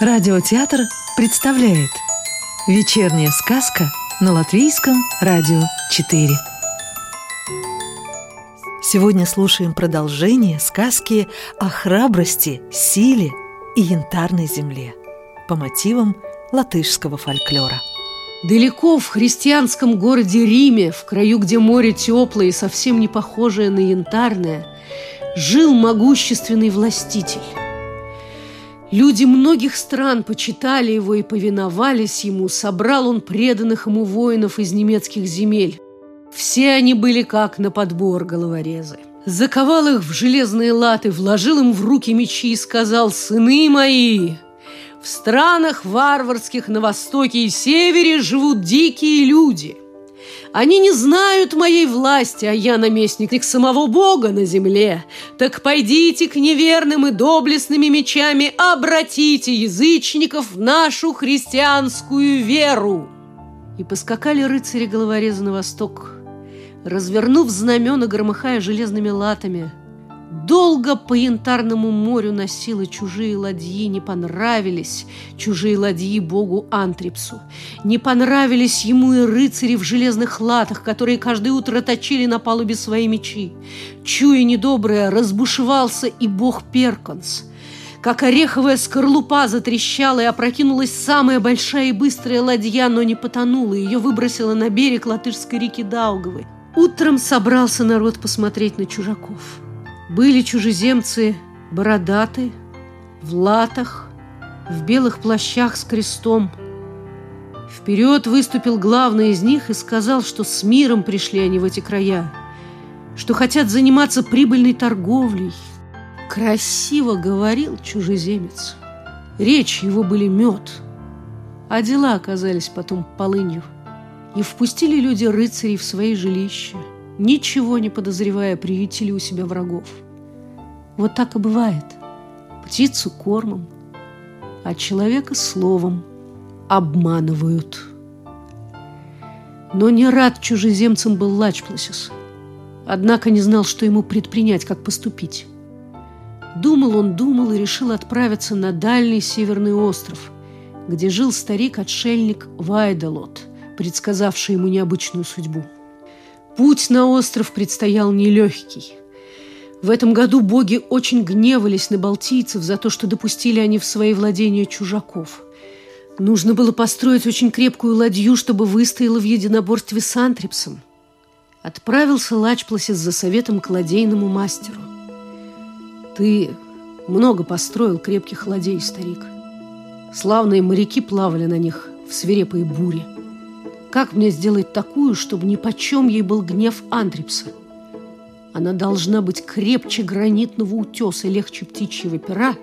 Радиотеатр представляет Вечерняя сказка на Латвийском радио 4 Сегодня слушаем продолжение сказки о храбрости, силе и янтарной земле по мотивам латышского фольклора. Далеко в христианском городе Риме, в краю, где море теплое и совсем не похожее на янтарное, жил могущественный властитель. Люди многих стран почитали его и повиновались ему. Собрал он преданных ему воинов из немецких земель. Все они были как на подбор головорезы. Заковал их в железные латы, вложил им в руки мечи и сказал «Сыны мои, в странах варварских на востоке и севере живут дикие люди – они не знают моей власти, а я наместник самого Бога на земле. Так пойдите к неверным и доблестными мечами, обратите язычников в нашу христианскую веру. И поскакали рыцари-головорезы на восток, развернув знамена, громыхая железными латами – Долго по янтарному морю носила чужие ладьи, не понравились чужие ладьи богу Антрипсу. Не понравились ему и рыцари в железных латах, которые каждое утро точили на палубе свои мечи. Чуя недоброе, разбушевался и бог Перконс. Как ореховая скорлупа затрещала и опрокинулась самая большая и быстрая ладья, но не потонула. Ее выбросила на берег латышской реки Даугавы. Утром собрался народ посмотреть на чужаков. Были чужеземцы бородаты, в латах, в белых плащах с крестом. Вперед выступил главный из них и сказал, что с миром пришли они в эти края, что хотят заниматься прибыльной торговлей. Красиво говорил чужеземец. Речь его были мед, а дела оказались потом полынью. И впустили люди рыцарей в свои жилища – ничего не подозревая, приютили у себя врагов. Вот так и бывает. Птицу кормом, а человека словом обманывают. Но не рад чужеземцам был Лачпласис. Однако не знал, что ему предпринять, как поступить. Думал он, думал и решил отправиться на дальний северный остров, где жил старик-отшельник Вайдалот, предсказавший ему необычную судьбу. Путь на остров предстоял нелегкий. В этом году боги очень гневались на балтийцев за то, что допустили они в свои владения чужаков. Нужно было построить очень крепкую ладью, чтобы выстояла в единоборстве с Антрипсом. Отправился Лачпласис за советом к ладейному мастеру. «Ты много построил крепких ладей, старик. Славные моряки плавали на них в свирепой буре. Как мне сделать такую, чтобы ни почем ей был гнев Андрипса? Она должна быть крепче гранитного утеса, легче птичьего пера,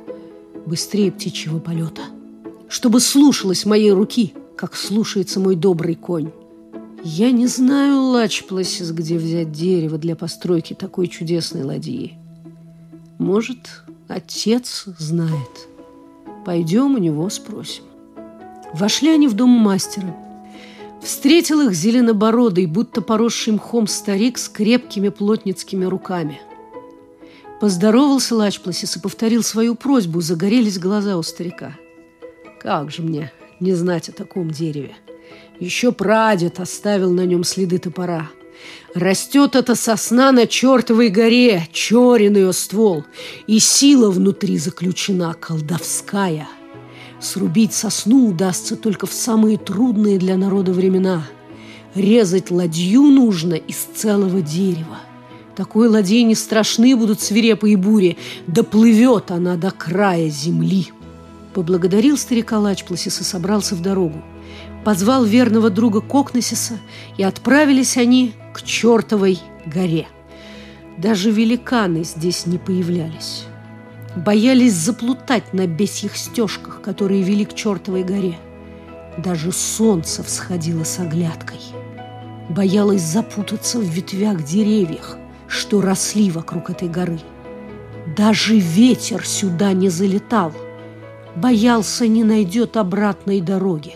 быстрее птичьего полета. Чтобы слушалась моей руки, как слушается мой добрый конь. Я не знаю, Лачпласис, где взять дерево для постройки такой чудесной ладьи. Может, отец знает. Пойдем у него спросим. Вошли они в дом мастера – Встретил их зеленобородый, будто поросший мхом старик с крепкими плотницкими руками. Поздоровался Лачпласис и повторил свою просьбу, загорелись глаза у старика. «Как же мне не знать о таком дереве? Еще прадед оставил на нем следы топора. Растет эта сосна на чертовой горе, черен ее ствол, и сила внутри заключена колдовская». Срубить сосну удастся только в самые трудные для народа времена. Резать ладью нужно из целого дерева. Такой ладье не страшны будут свирепые бури, доплывет она до края земли. Поблагодарил старика Лачпласис и собрался в дорогу. Позвал верного друга Кокнесиса, и отправились они к чертовой горе. Даже великаны здесь не появлялись боялись заплутать на бесьих стежках, которые вели к чертовой горе. Даже солнце всходило с оглядкой. Боялась запутаться в ветвях деревьях, что росли вокруг этой горы. Даже ветер сюда не залетал. Боялся, не найдет обратной дороги.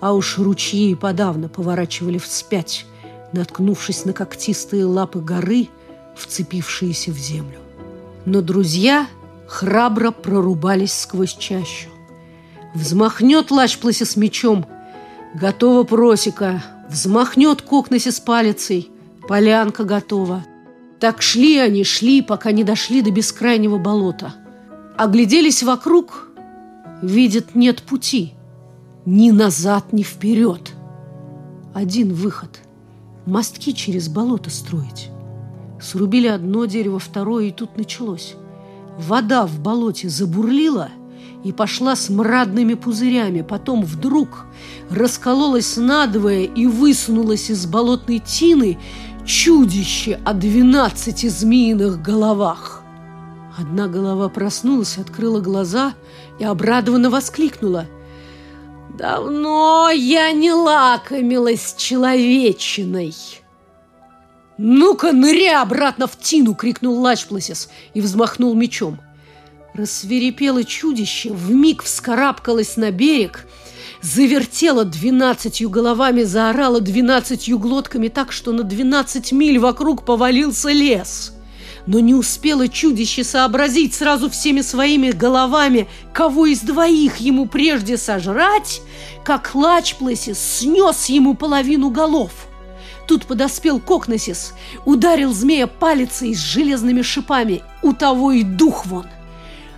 А уж ручьи подавно поворачивали вспять, наткнувшись на когтистые лапы горы, вцепившиеся в землю. Но друзья храбро прорубались сквозь чащу. Взмахнет Лачпласи с мечом. Готова просека. Взмахнет Кокнаси с палицей. Полянка готова. Так шли они, шли, пока не дошли до бескрайнего болота. Огляделись вокруг, видят, нет пути. Ни назад, ни вперед. Один выход – мостки через болото строить. Срубили одно дерево, второе, и тут началось. Вода в болоте забурлила и пошла с мрадными пузырями. Потом вдруг раскололась надвое и высунулась из болотной тины чудище о двенадцати змеиных головах. Одна голова проснулась, открыла глаза и обрадованно воскликнула. «Давно я не лакомилась человечиной!» «Ну-ка, ныряй обратно в тину!» — крикнул Лачпласис и взмахнул мечом. Рассверепело чудище, вмиг вскарабкалось на берег, завертело двенадцатью головами, заорало двенадцатью глотками так, что на двенадцать миль вокруг повалился лес. Но не успело чудище сообразить сразу всеми своими головами, кого из двоих ему прежде сожрать, как Лачпласис снес ему половину голов — Тут подоспел Кокносис, ударил змея палицей с железными шипами. У того и дух вон.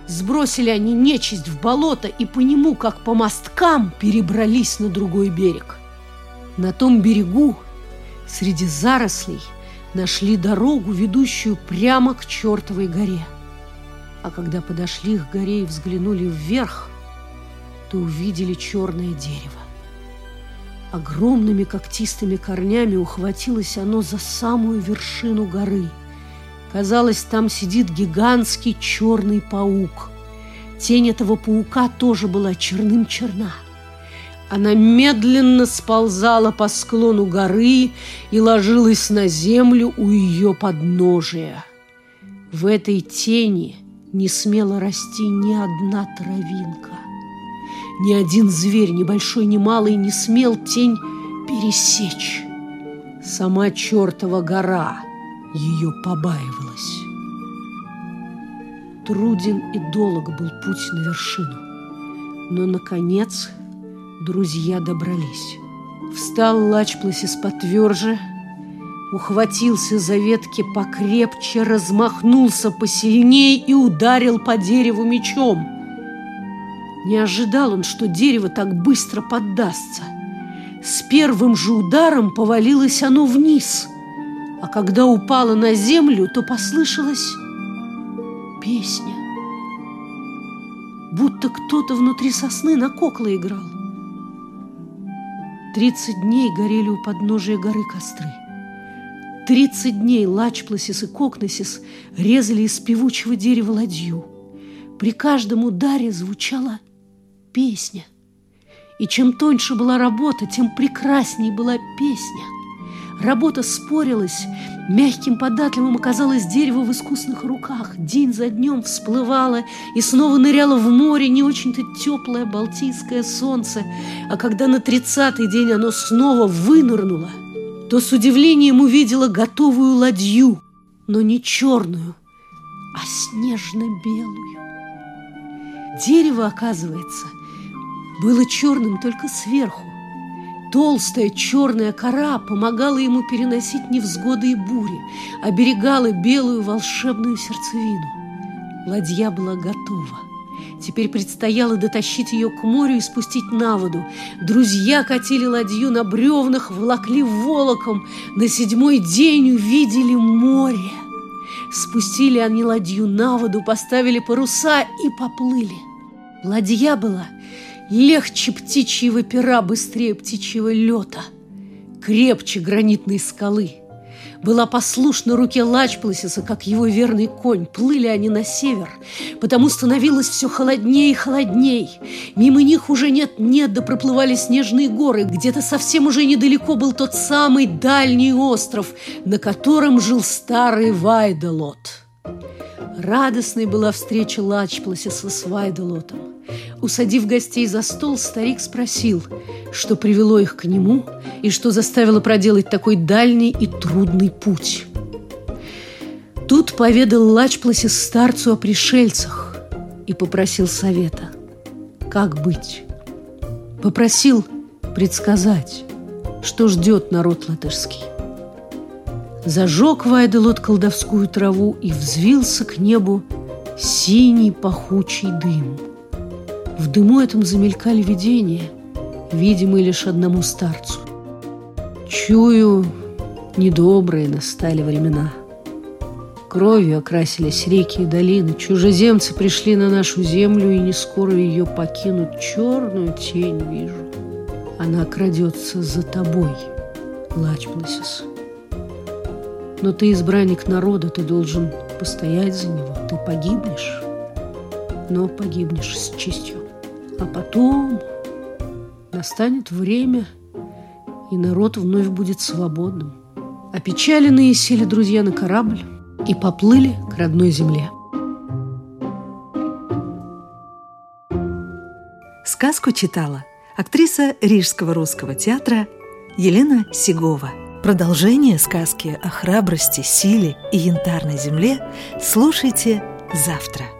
Сбросили они нечисть в болото и по нему, как по мосткам, перебрались на другой берег. На том берегу, среди зарослей, нашли дорогу, ведущую прямо к чертовой горе. А когда подошли к горе и взглянули вверх, то увидели черное дерево. Огромными когтистыми корнями ухватилось оно за самую вершину горы. Казалось, там сидит гигантский черный паук. Тень этого паука тоже была черным-черна. Она медленно сползала по склону горы и ложилась на землю у ее подножия. В этой тени не смела расти ни одна травинка. Ни один зверь, ни большой, ни малый, не смел тень пересечь. Сама чертова гора ее побаивалась. Труден и долг был путь на вершину. Но, наконец, друзья добрались. Встал Лачпласис потверже, ухватился за ветки покрепче, размахнулся посильней и ударил по дереву мечом – не ожидал он, что дерево так быстро поддастся. С первым же ударом повалилось оно вниз, а когда упало на землю, то послышалась песня. Будто кто-то внутри сосны на кокло играл. Тридцать дней горели у подножия горы костры. Тридцать дней Лачпласис и Кокносис резали из певучего дерева ладью. При каждом ударе звучала песня. И чем тоньше была работа, тем прекрасней была песня. Работа спорилась, мягким податливым оказалось дерево в искусных руках. День за днем всплывало и снова ныряло в море не очень-то теплое балтийское солнце. А когда на тридцатый день оно снова вынырнуло, то с удивлением увидела готовую ладью, но не черную, а снежно-белую. Дерево, оказывается, было черным только сверху. Толстая черная кора помогала ему переносить невзгоды и бури, оберегала белую волшебную сердцевину. Ладья была готова. Теперь предстояло дотащить ее к морю и спустить на воду. Друзья катили ладью на бревнах, волокли волоком. На седьмой день увидели море. Спустили они ладью на воду, поставили паруса и поплыли. Ладья была Легче птичьего пера, быстрее птичьего лета, крепче гранитной скалы. Была послушна руке Лачпласиса, как его верный конь. Плыли они на север, потому становилось все холоднее и холодней. Мимо них уже нет-нет, да проплывали снежные горы. Где-то совсем уже недалеко был тот самый дальний остров, на котором жил старый Вайделот. Радостной была встреча Лачпласиса с Вайделотом. Усадив гостей за стол, старик спросил, что привело их к нему и что заставило проделать такой дальний и трудный путь. Тут поведал Лачпласис старцу о пришельцах и попросил совета. Как быть? Попросил предсказать, что ждет народ латышский. Зажег Вайделот колдовскую траву и взвился к небу синий пахучий дым. В дыму этом замелькали видения, видимые лишь одному старцу. Чую, недобрые настали времена. Кровью окрасились реки и долины. Чужеземцы пришли на нашу землю и не скоро ее покинут. Черную тень вижу. Она крадется за тобой, Лачпласис. Но ты избранник народа, ты должен постоять за него. Ты погибнешь, но погибнешь с честью. А потом настанет время, и народ вновь будет свободным. Опечаленные сели друзья на корабль и поплыли к родной земле. Сказку читала актриса Рижского русского театра Елена Сигова. Продолжение сказки о храбрости, силе и янтарной земле слушайте завтра.